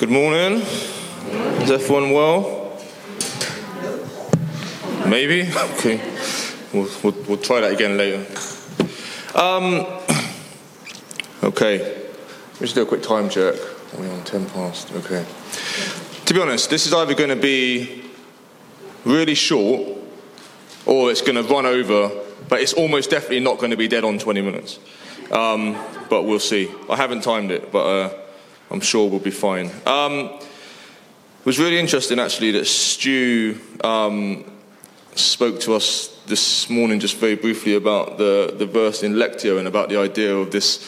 Good morning. Is everyone well? Maybe? Okay. We'll, we'll, we'll try that again later. Um, okay. Let's do a quick time check. We're on 10 past. Okay. To be honest, this is either going to be really short or it's going to run over, but it's almost definitely not going to be dead on 20 minutes. Um, but we'll see. I haven't timed it, but uh, I'm sure we'll be fine. Um, it was really interesting, actually, that Stu um, spoke to us this morning just very briefly about the, the verse in Lectio and about the idea of this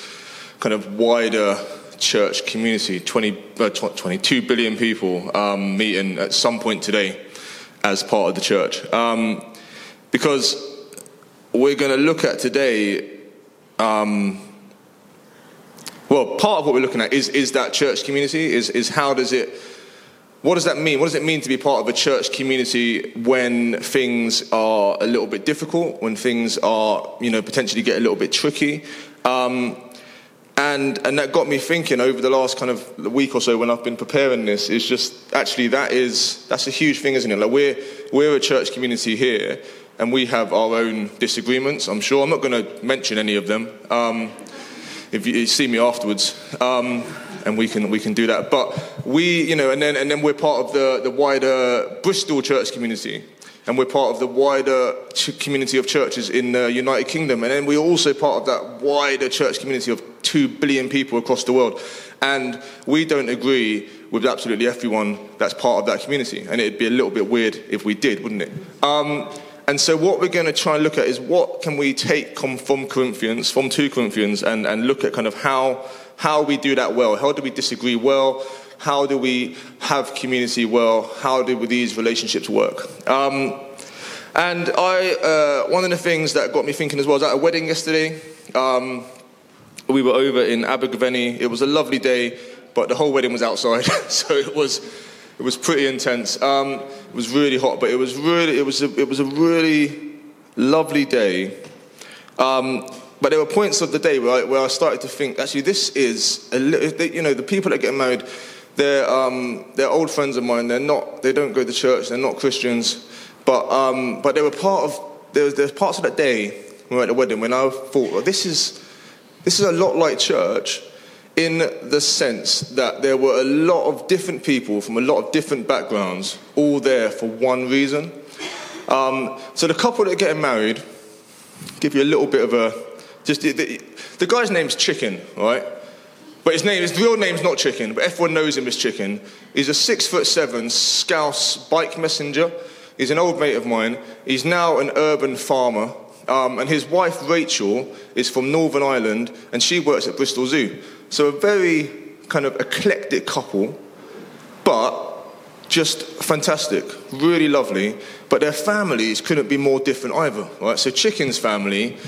kind of wider church community 20, uh, 22 billion people um, meeting at some point today as part of the church. Um, because we're going to look at today um, well, part of what we're looking at is, is that church community, is, is how does it, what does that mean? What does it mean to be part of a church community when things are a little bit difficult, when things are, you know, potentially get a little bit tricky? Um, and, and that got me thinking over the last kind of week or so when I've been preparing this is just actually that is that's a huge thing, isn't it? Like we're we're a church community here, and we have our own disagreements. I'm sure I'm not going to mention any of them. Um, if you, see me afterwards, um, and we can we can do that. But we, you know, and then and then we're part of the the wider Bristol church community, and we're part of the wider community of churches in the United Kingdom, and then we're also part of that wider church community of two billion people across the world. And we don't agree with absolutely everyone that's part of that community, and it'd be a little bit weird if we did, wouldn't it? Um, and so, what we're going to try and look at is what can we take from Corinthians, from 2 Corinthians, and, and look at kind of how, how we do that well. How do we disagree well? How do we have community well? How do these relationships work? Um, and I, uh, one of the things that got me thinking as well was at a wedding yesterday. Um, we were over in Abergavenny. It was a lovely day, but the whole wedding was outside, so it was it was pretty intense. Um, it was really hot, but it was really, it was a, it was a really lovely day. Um, but there were points of the day where I, where I started to think, actually, this is, a, little, you know, the people that get married, they're, um, they're old friends of mine. They're not, they don't go to church. They're not Christians. But, um, but they were part of, there there's parts of that day when we were at the wedding when I thought, well, this is, this is a lot like church in the sense that there were a lot of different people from a lot of different backgrounds all there for one reason. Um, so the couple that are getting married, give you a little bit of a just the, the, the guy's name's Chicken, right? But his name, his real name's not Chicken, but everyone knows him as Chicken. He's a six foot seven Scouse bike messenger. He's an old mate of mine. He's now an urban farmer. Um, and his wife Rachel is from Northern Ireland, and she works at Bristol Zoo. So a very kind of eclectic couple, but just fantastic, really lovely. But their families couldn't be more different either, right? So Chicken's family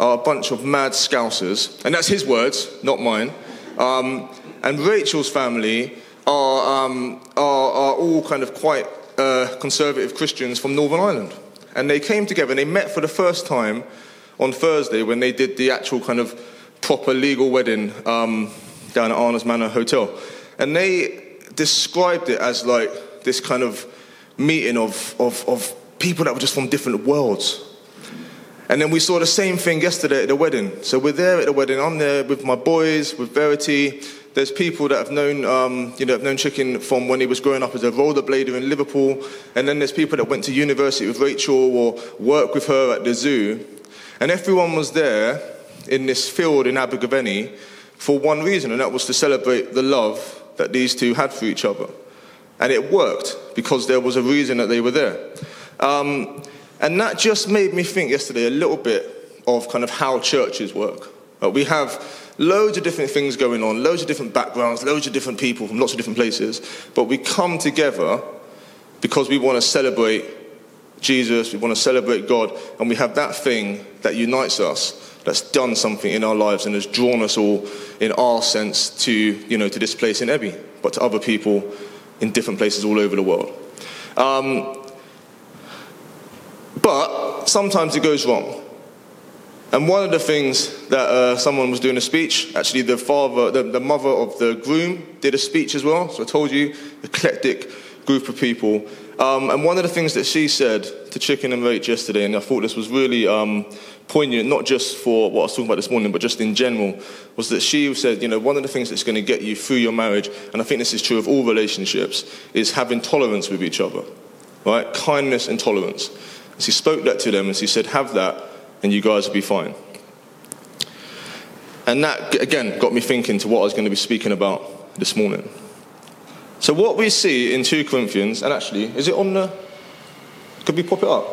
are a bunch of mad scousers, and that's his words, not mine. Um, and Rachel's family are, um, are, are, all kind of quite uh, conservative Christians from Northern Ireland. And they came together and they met for the first time on Thursday when they did the actual kind of proper legal wedding um, down at Arno's Manor Hotel. And they described it as like this kind of meeting of, of, of people that were just from different worlds. And then we saw the same thing yesterday at the wedding. So we're there at the wedding. I'm there with my boys, with Verity. There's people that have known, um, you know, have known Chicken from when he was growing up as a rollerblader in Liverpool. And then there's people that went to university with Rachel or work with her at the zoo. And everyone was there in this field in Abergavenny for one reason, and that was to celebrate the love that these two had for each other. And it worked because there was a reason that they were there. Um, and that just made me think yesterday a little bit of kind of how churches work. Uh, we have loads of different things going on, loads of different backgrounds, loads of different people from lots of different places, but we come together because we want to celebrate Jesus, we want to celebrate God, and we have that thing that unites us that's done something in our lives and has drawn us all, in our sense, to, you know, to this place in Ebby, but to other people in different places all over the world. Um, but sometimes it goes wrong. And one of the things that uh, someone was doing a speech, actually the father, the, the mother of the groom did a speech as well. So I told you, eclectic group of people. Um, and one of the things that she said to Chicken and Rach yesterday, and I thought this was really um, poignant, not just for what I was talking about this morning, but just in general, was that she said, you know, one of the things that's going to get you through your marriage, and I think this is true of all relationships, is having tolerance with each other, right? Kindness and tolerance. And she spoke that to them, and she said, have that, and you guys will be fine. And that, again, got me thinking to what I was going to be speaking about this morning. So, what we see in 2 Corinthians, and actually, is it on the. Could we pop it up?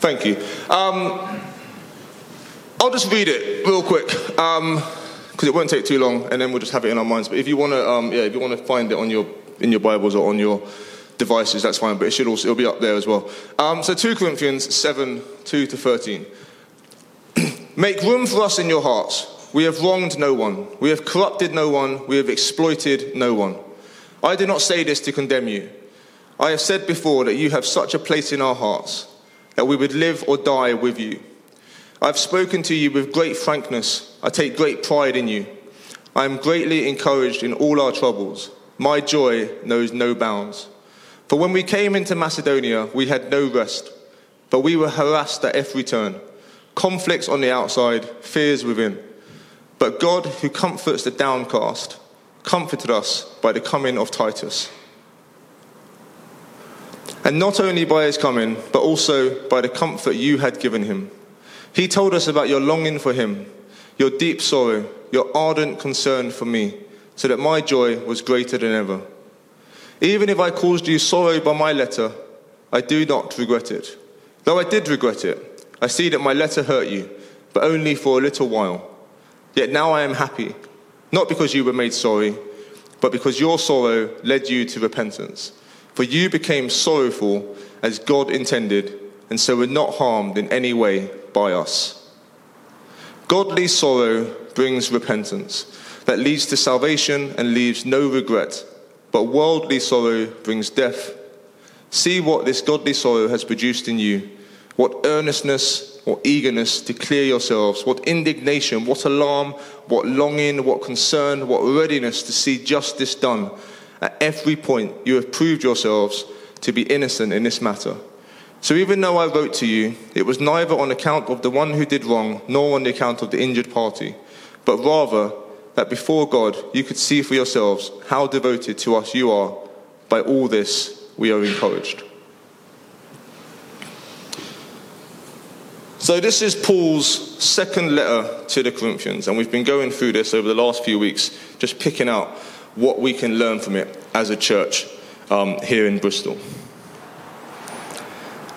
Thank you. Um, I'll just read it real quick because um, it won't take too long, and then we'll just have it in our minds. But if you want to, um, yeah, if you want to find it on your in your Bibles or on your devices, that's fine. But it should also it'll be up there as well. Um, so 2 Corinthians 7, 2 to 13. Make room for us in your hearts. We have wronged no one. We have corrupted no one. We have exploited no one. I do not say this to condemn you. I have said before that you have such a place in our hearts that we would live or die with you. I have spoken to you with great frankness. I take great pride in you. I am greatly encouraged in all our troubles. My joy knows no bounds. For when we came into Macedonia, we had no rest, but we were harassed at every turn. Conflicts on the outside, fears within. But God, who comforts the downcast, comforted us by the coming of Titus. And not only by his coming, but also by the comfort you had given him. He told us about your longing for him, your deep sorrow, your ardent concern for me, so that my joy was greater than ever. Even if I caused you sorrow by my letter, I do not regret it. Though I did regret it, I see that my letter hurt you, but only for a little while. Yet now I am happy, not because you were made sorry, but because your sorrow led you to repentance. For you became sorrowful as God intended, and so were not harmed in any way by us. Godly sorrow brings repentance that leads to salvation and leaves no regret but worldly sorrow brings death. See what this godly sorrow has produced in you what earnestness, what eagerness to clear yourselves, what indignation, what alarm, what longing, what concern, what readiness to see justice done. At every point, you have proved yourselves to be innocent in this matter. So even though I wrote to you, it was neither on account of the one who did wrong, nor on the account of the injured party, but rather that before God you could see for yourselves how devoted to us you are. By all this, we are encouraged. So, this is Paul's second letter to the Corinthians, and we've been going through this over the last few weeks, just picking out what we can learn from it as a church um, here in Bristol.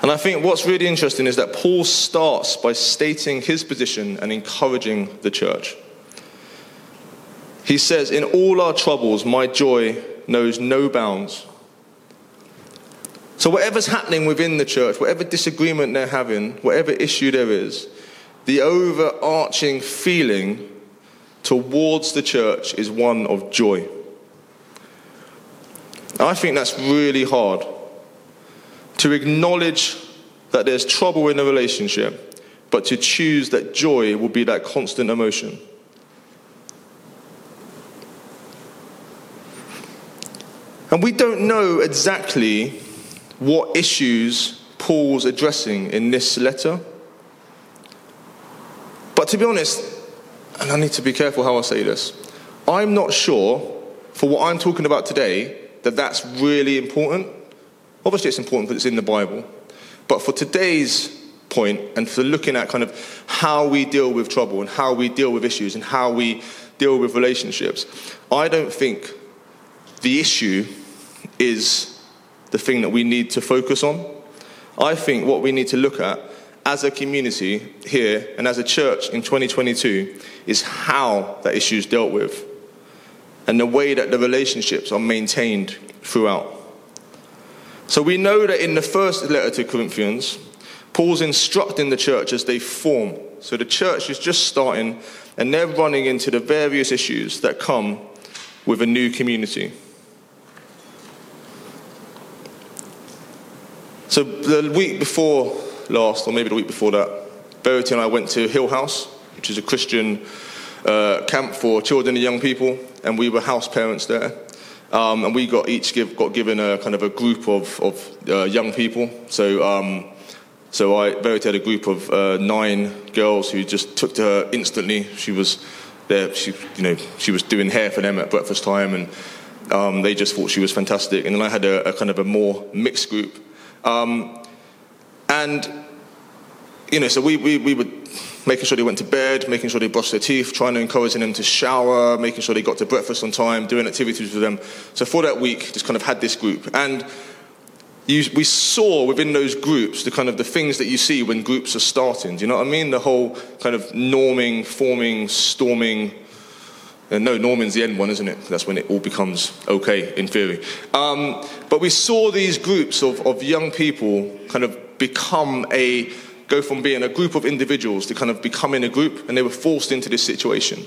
And I think what's really interesting is that Paul starts by stating his position and encouraging the church. He says, In all our troubles, my joy knows no bounds. So, whatever's happening within the church, whatever disagreement they're having, whatever issue there is, the overarching feeling towards the church is one of joy. I think that's really hard to acknowledge that there's trouble in a relationship, but to choose that joy will be that constant emotion. And we don't know exactly what issues Paul's addressing in this letter. But to be honest, and I need to be careful how I say this, I'm not sure for what I'm talking about today that that's really important. Obviously, it's important because it's in the Bible. But for today's point and for looking at kind of how we deal with trouble and how we deal with issues and how we deal with relationships, I don't think the issue is the thing that we need to focus on. I think what we need to look at as a community here and as a church in 2022 is how that issue is dealt with and the way that the relationships are maintained throughout. So we know that in the first letter to Corinthians, Paul's instructing the church as they form. So the church is just starting and they're running into the various issues that come with a new community. So the week before last, or maybe the week before that, Verity and I went to Hill House, which is a Christian uh, camp for children and young people, and we were house parents there. Um, and we got each give, got given a kind of a group of, of uh, young people. So, um, so I Verity had a group of uh, nine girls who just took to her instantly. She was there, she, you know, she was doing hair for them at breakfast time, and um, they just thought she was fantastic. And then I had a, a kind of a more mixed group, um, and you know, so we, we, we would making sure they went to bed, making sure they brushed their teeth, trying to encourage them to shower, making sure they got to breakfast on time, doing activities with them. So for that week, just kind of had this group. And you, we saw within those groups the kind of the things that you see when groups are starting. Do you know what I mean? The whole kind of norming, forming, storming. And uh, no, norming's the end one, isn't it? That's when it all becomes okay, in theory. Um, but we saw these groups of, of young people kind of become a go from being a group of individuals to kind of becoming a group, and they were forced into this situation.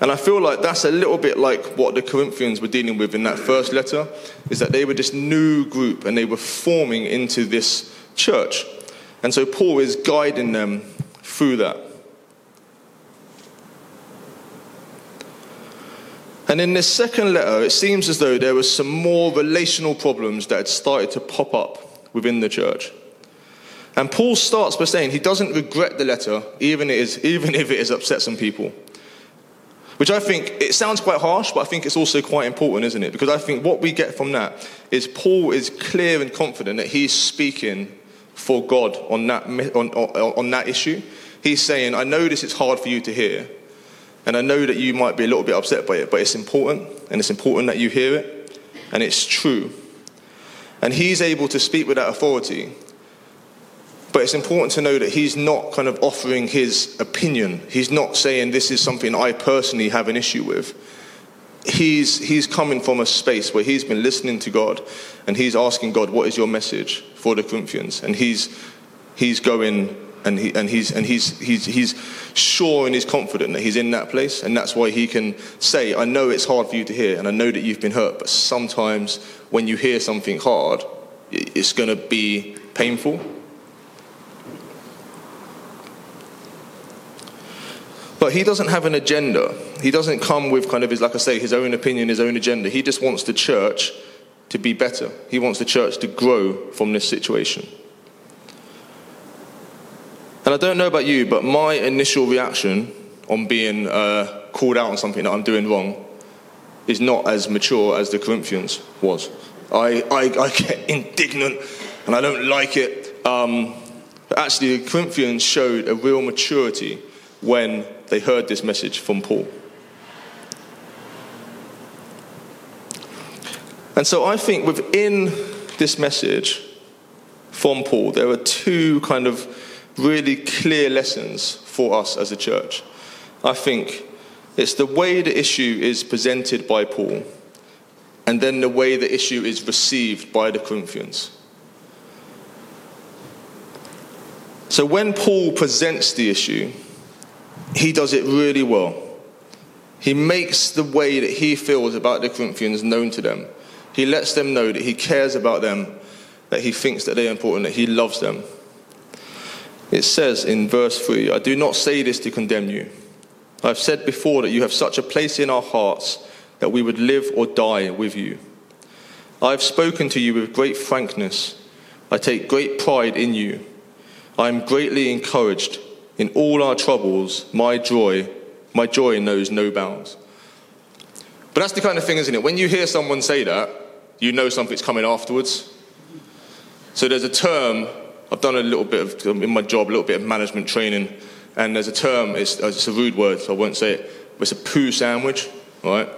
And I feel like that's a little bit like what the Corinthians were dealing with in that first letter, is that they were this new group and they were forming into this church. And so Paul is guiding them through that. And in this second letter, it seems as though there were some more relational problems that had started to pop up within the church. And Paul starts by saying he doesn't regret the letter, even, even if it has upset some people. Which I think, it sounds quite harsh, but I think it's also quite important, isn't it? Because I think what we get from that is Paul is clear and confident that he's speaking for God on that, on, on, on that issue. He's saying, I know this is hard for you to hear, and I know that you might be a little bit upset by it, but it's important, and it's important that you hear it, and it's true. And he's able to speak with that authority but it's important to know that he's not kind of offering his opinion. He's not saying this is something I personally have an issue with. He's, he's coming from a space where he's been listening to God and he's asking God, What is your message for the Corinthians? And he's, he's going and, he, and, he's, and he's, he's, he's sure and he's confident that he's in that place. And that's why he can say, I know it's hard for you to hear and I know that you've been hurt, but sometimes when you hear something hard, it's going to be painful But he doesn't have an agenda. He doesn't come with kind of his, like I say, his own opinion, his own agenda. He just wants the church to be better. He wants the church to grow from this situation. And I don't know about you, but my initial reaction on being uh, called out on something that I'm doing wrong is not as mature as the Corinthians was. I, I, I get indignant and I don't like it. Um, but actually, the Corinthians showed a real maturity when they heard this message from Paul. And so I think within this message from Paul, there are two kind of really clear lessons for us as a church. I think it's the way the issue is presented by Paul, and then the way the issue is received by the Corinthians. So when Paul presents the issue, he does it really well. He makes the way that he feels about the Corinthians known to them. He lets them know that he cares about them, that he thinks that they're important, that he loves them. It says in verse 3 I do not say this to condemn you. I've said before that you have such a place in our hearts that we would live or die with you. I've spoken to you with great frankness. I take great pride in you. I am greatly encouraged in all our troubles, my joy, my joy knows no bounds. But that's the kind of thing, isn't it? When you hear someone say that, you know something's coming afterwards. So there's a term, I've done a little bit of, in my job, a little bit of management training, and there's a term, it's, it's a rude word, so I won't say it, it's a poo sandwich, right?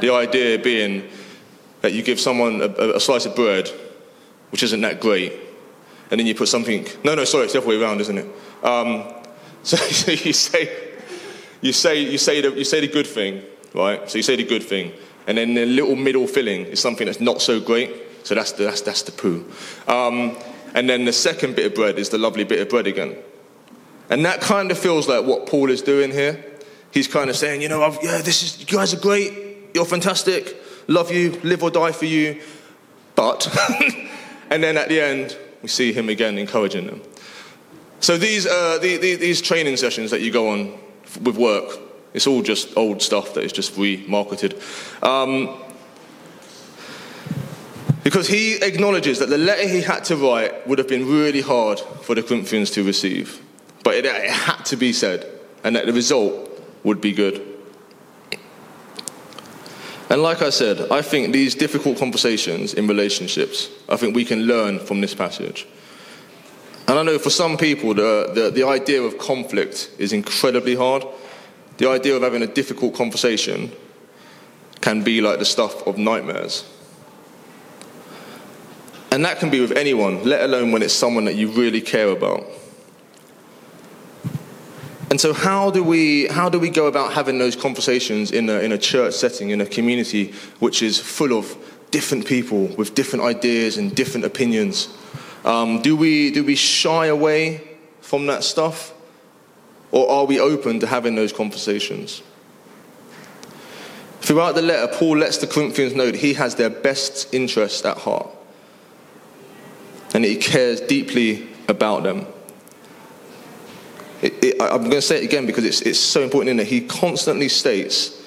The idea being that you give someone a, a slice of bread, which isn't that great, and then you put something, no, no, sorry, it's the other way around, isn't it? Um, so, so you say, you say, you say the, you say the good thing, right? So you say the good thing, and then the little middle filling is something that's not so great. So that's the, that's, that's the poo. Um, and then the second bit of bread is the lovely bit of bread again. And that kind of feels like what Paul is doing here. He's kind of saying, you know, I've, yeah, this is, you guys are great. You're fantastic. Love you. Live or die for you. But, and then at the end, we see him again encouraging them. So these, uh, the, the, these training sessions that you go on with work, it's all just old stuff that is just remarketed. Um, because he acknowledges that the letter he had to write would have been really hard for the Corinthians to receive. But it, it had to be said, and that the result would be good. And like I said, I think these difficult conversations in relationships, I think we can learn from this passage. And I know for some people, the, the, the idea of conflict is incredibly hard. The idea of having a difficult conversation can be like the stuff of nightmares. And that can be with anyone, let alone when it's someone that you really care about. And so, how do we, how do we go about having those conversations in a, in a church setting, in a community which is full of different people with different ideas and different opinions? Um, do, we, do we shy away from that stuff? Or are we open to having those conversations? Throughout the letter, Paul lets the Corinthians know that he has their best interest at heart and he cares deeply about them. It, it, I'm going to say it again because it's, it's so important in it. He constantly states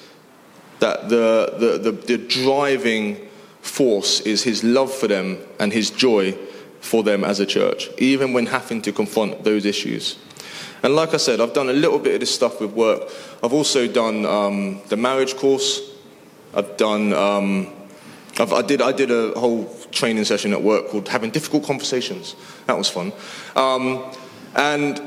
that the, the, the, the driving force is his love for them and his joy for them as a church, even when having to confront those issues. And like I said, I've done a little bit of this stuff with work. I've also done um, the marriage course. I've done, um, I've, I, did, I did a whole training session at work called Having Difficult Conversations. That was fun. Um, and,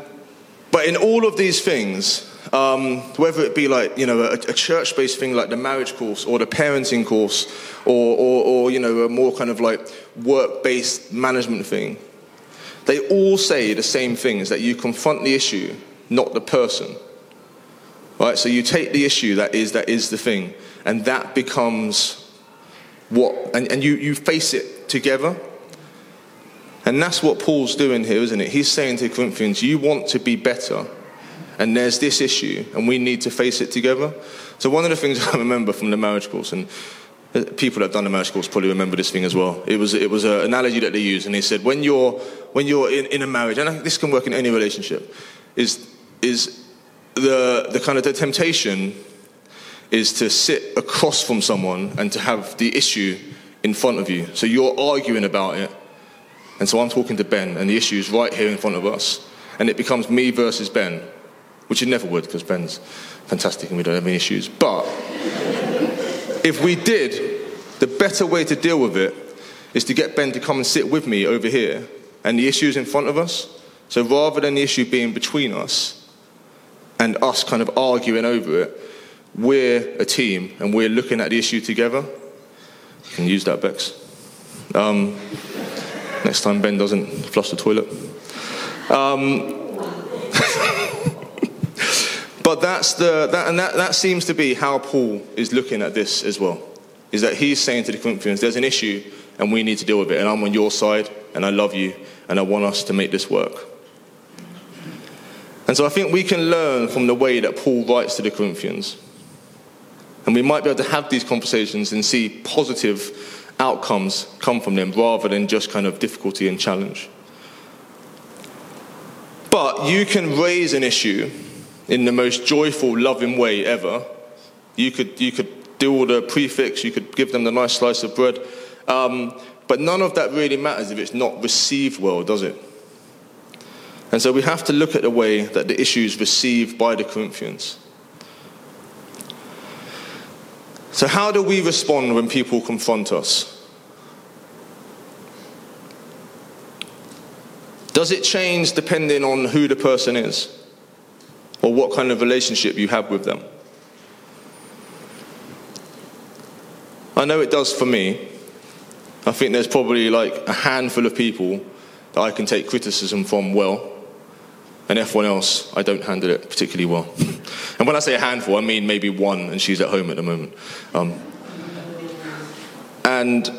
but in all of these things, um, whether it be like, you know, a, a church based thing like the marriage course or the parenting course or, or, or you know, a more kind of like work based management thing, they all say the same thing is that you confront the issue, not the person. Right? So you take the issue that is, that is the thing, and that becomes what, and, and you, you face it together. And that's what Paul's doing here, isn't it? He's saying to Corinthians, You want to be better, and there's this issue, and we need to face it together. So, one of the things I remember from the marriage course, and uh, people that have done the marriage course probably remember this thing as well. It was, it was an analogy that they used, and they said, When you're, when you're in, in a marriage, and this can work in any relationship, is, is the, the kind of the temptation is to sit across from someone and to have the issue in front of you. So you're arguing about it. And so I'm talking to Ben, and the issue is right here in front of us. And it becomes me versus Ben, which it never would because Ben's fantastic and we don't have any issues. But if we did, the better way to deal with it is to get Ben to come and sit with me over here, and the issue is in front of us. So rather than the issue being between us and us kind of arguing over it, we're a team and we're looking at the issue together. You can use that, Bex. Um, next time Ben doesn't flush the toilet. Um, but that's the, that, and that, that seems to be how Paul is looking at this as well. Is that he's saying to the Corinthians, there's an issue and we need to deal with it. And I'm on your side and I love you and I want us to make this work. And so I think we can learn from the way that Paul writes to the Corinthians. And we might be able to have these conversations and see positive outcomes come from them rather than just kind of difficulty and challenge. But you can raise an issue in the most joyful, loving way ever. You could, you could do all the prefix, you could give them the nice slice of bread. Um, but none of that really matters if it's not received well, does it? And so we have to look at the way that the issue is received by the Corinthians. So, how do we respond when people confront us? Does it change depending on who the person is or what kind of relationship you have with them? I know it does for me. I think there's probably like a handful of people that I can take criticism from well, and everyone else, I don't handle it particularly well. and when I say a handful, I mean maybe one, and she's at home at the moment. Um, and,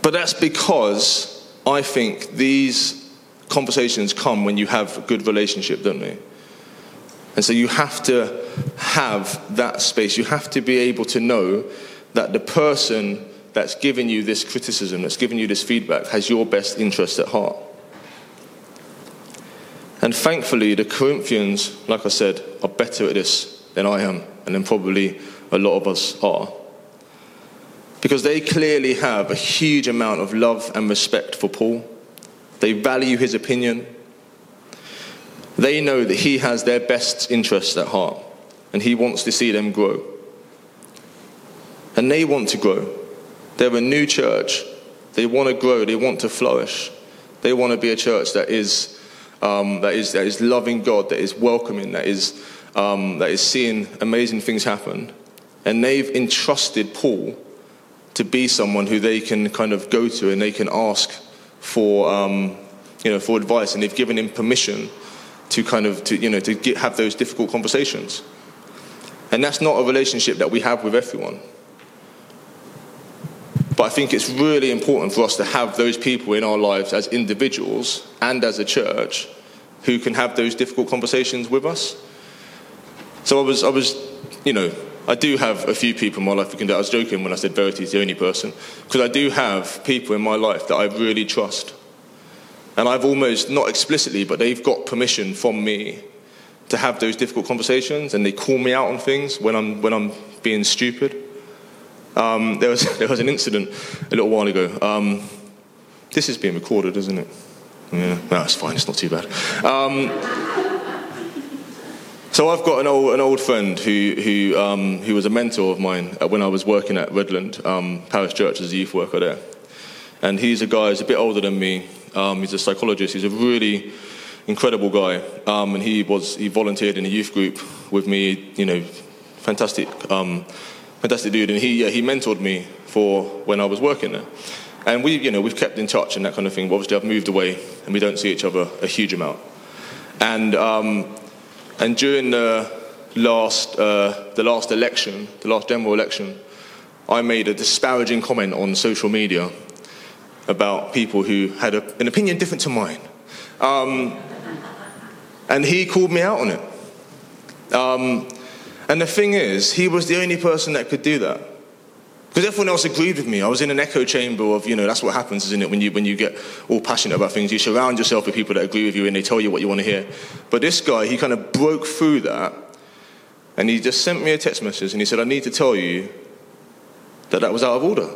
but that's because I think these conversations come when you have a good relationship, don't they? And so you have to have that space. You have to be able to know that the person that's giving you this criticism, that's giving you this feedback, has your best interest at heart. And thankfully, the Corinthians, like I said, are better at this than I am, and then probably a lot of us are. Because they clearly have a huge amount of love and respect for Paul. They value his opinion. They know that he has their best interests at heart, and he wants to see them grow. And they want to grow. They're a new church. They want to grow, they want to flourish. They want to be a church that is, um, that is, that is loving God, that is welcoming, that is, um, that is seeing amazing things happen. And they've entrusted Paul to be someone who they can kind of go to and they can ask for, um, you know, for advice. And they've given him permission to kind of, to, you know, to get, have those difficult conversations. And that's not a relationship that we have with everyone. But I think it's really important for us to have those people in our lives as individuals and as a church who can have those difficult conversations with us. So I was, I was, you know, I do have a few people in my life who can do. I was joking when I said Verity is the only person because I do have people in my life that I really trust, and I've almost not explicitly, but they've got permission from me to have those difficult conversations, and they call me out on things when I'm when I'm being stupid. Um, there, was, there was an incident a little while ago. Um, this is being recorded, isn't it? Yeah, no, it's fine, it's not too bad. Um, so I've got an old, an old friend who, who, um, who was a mentor of mine when I was working at Redland um, Parish Church as a youth worker there. And he's a guy who's a bit older than me. Um, he's a psychologist. He's a really incredible guy. and he, was, he volunteered in a youth group with me, you know, fantastic fantastic dude, and he, he mentored me for when I was working there. And we, you know, we've kept in touch and that kind of thing. But obviously, I've moved away, and we don't see each other a huge amount. And um, and during the last uh, the last election, the last general election, I made a disparaging comment on social media about people who had a, an opinion different to mine. Um, and he called me out on it. Um, and the thing is, he was the only person that could do that. Because everyone else agreed with me. I was in an echo chamber of, you know, that's what happens, isn't it? When you, when you get all passionate about things, you surround yourself with people that agree with you and they tell you what you want to hear. But this guy, he kind of broke through that and he just sent me a text message and he said, I need to tell you that that was out of order.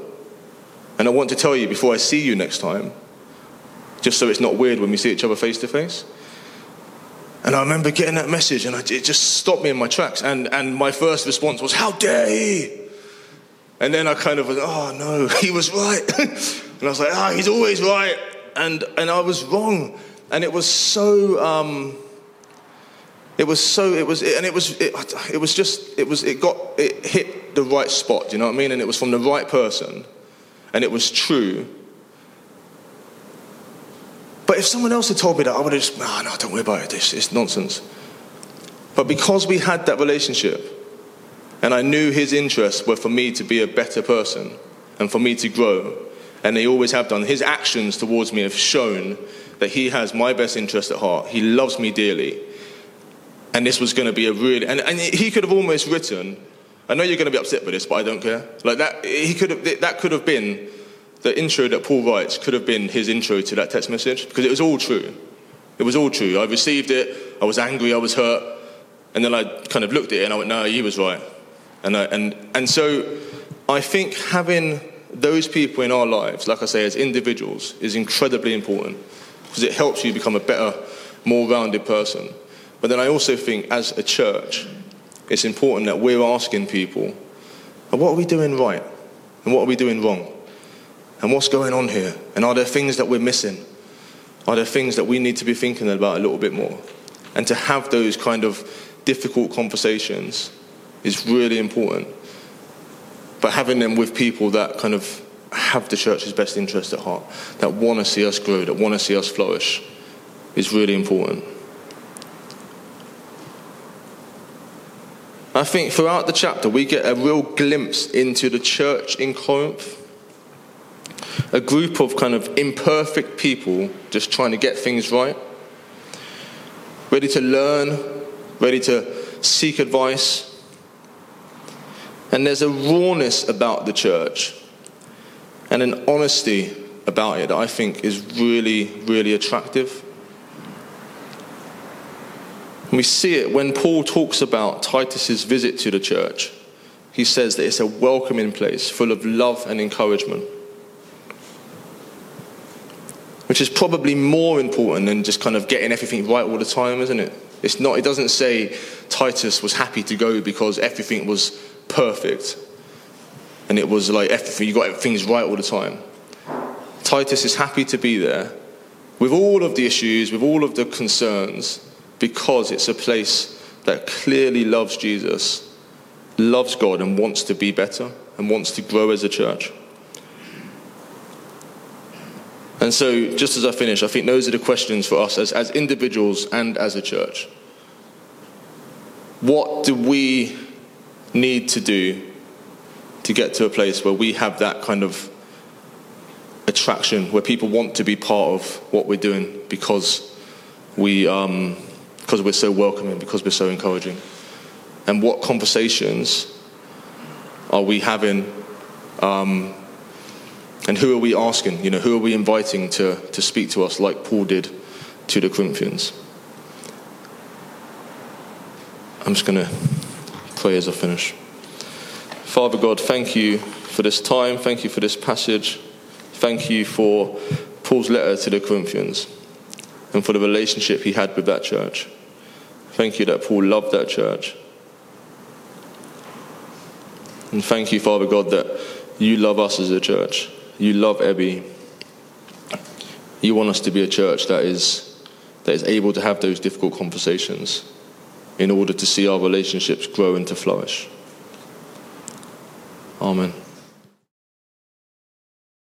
And I want to tell you before I see you next time, just so it's not weird when we see each other face to face. And I remember getting that message, and I, it just stopped me in my tracks. And, and my first response was, How dare he? And then I kind of was, Oh no, he was right. and I was like, Ah, oh, he's always right. And, and I was wrong. And it was so. Um, it was so it was and it was it, it was just it was it got it hit the right spot you know what i mean and it was from the right person and it was true but if someone else had told me that, I would have just, no, no, don't worry about it. It's, it's nonsense. But because we had that relationship, and I knew his interests were for me to be a better person and for me to grow, and they always have done, his actions towards me have shown that he has my best interest at heart. He loves me dearly. And this was going to be a really, and, and he could have almost written, I know you're going to be upset with this, but I don't care. Like that, he could have, that could have been the intro that Paul writes could have been his intro to that text message because it was all true. It was all true. I received it, I was angry, I was hurt, and then I kind of looked at it and I went, no, he was right. And, I, and, and so I think having those people in our lives, like I say, as individuals, is incredibly important because it helps you become a better, more rounded person. But then I also think as a church, it's important that we're asking people, what are we doing right? And what are we doing wrong? And what's going on here? And are there things that we're missing? Are there things that we need to be thinking about a little bit more? And to have those kind of difficult conversations is really important. But having them with people that kind of have the church's best interest at heart, that want to see us grow, that want to see us flourish, is really important. I think throughout the chapter, we get a real glimpse into the church in Corinth a group of kind of imperfect people just trying to get things right, ready to learn, ready to seek advice. And there's a rawness about the church and an honesty about it that I think is really, really attractive. we see it when Paul talks about Titus's visit to the church. He says that it's a welcoming place full of love and encouragement. Which is probably more important than just kind of getting everything right all the time, isn't it? It's not, it doesn't say Titus was happy to go because everything was perfect. And it was like everything, you got things right all the time. Titus is happy to be there with all of the issues, with all of the concerns, because it's a place that clearly loves Jesus, loves God, and wants to be better and wants to grow as a church. And so, just as I finish, I think those are the questions for us as, as individuals and as a church. What do we need to do to get to a place where we have that kind of attraction, where people want to be part of what we're doing because we um, because we're so welcoming, because we're so encouraging? And what conversations are we having? Um, and who are we asking? You know, who are we inviting to, to speak to us like Paul did to the Corinthians? I'm just going to pray as I finish. Father God, thank you for this time. Thank you for this passage. Thank you for Paul's letter to the Corinthians and for the relationship he had with that church. Thank you that Paul loved that church. And thank you, Father God, that you love us as a church. You love Ebby. You want us to be a church that is, that is able to have those difficult conversations in order to see our relationships grow and to flourish. Amen.